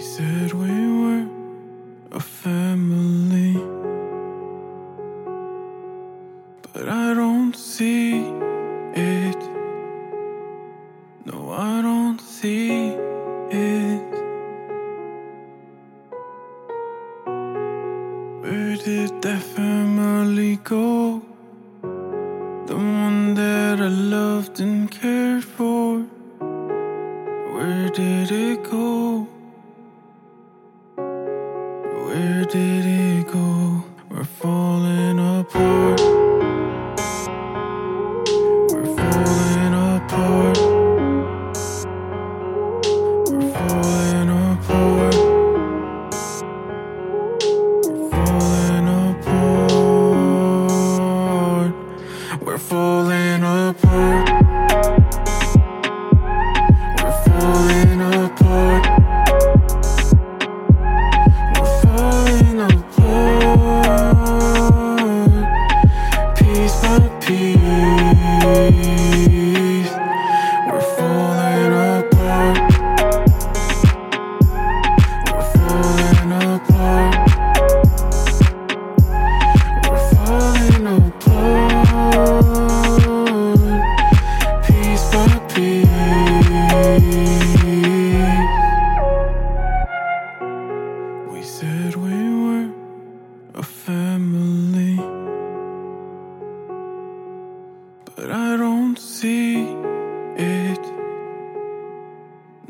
We said we were a family, but I don't see it. No, I don't see it. Where did that family go? Where did he go? We're falling apart. We're falling apart. We're falling apart. We're falling apart. We're falling apart. Piece by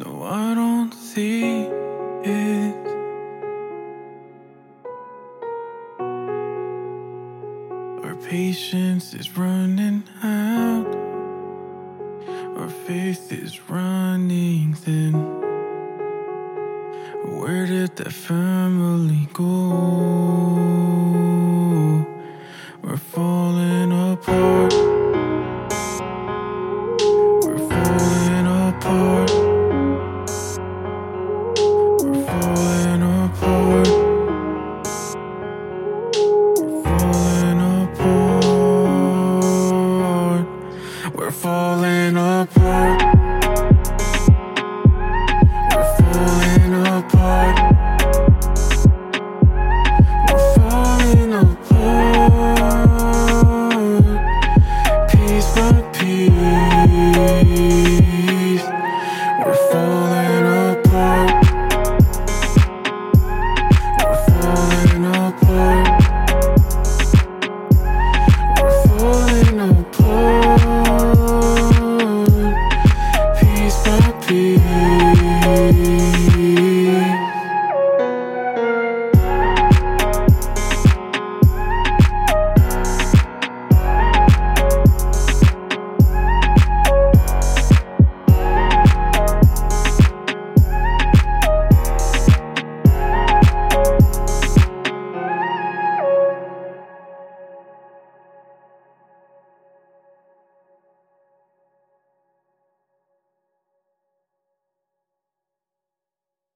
No, I don't see it. Our patience is running out. Our faith is running thin. Where did that family go?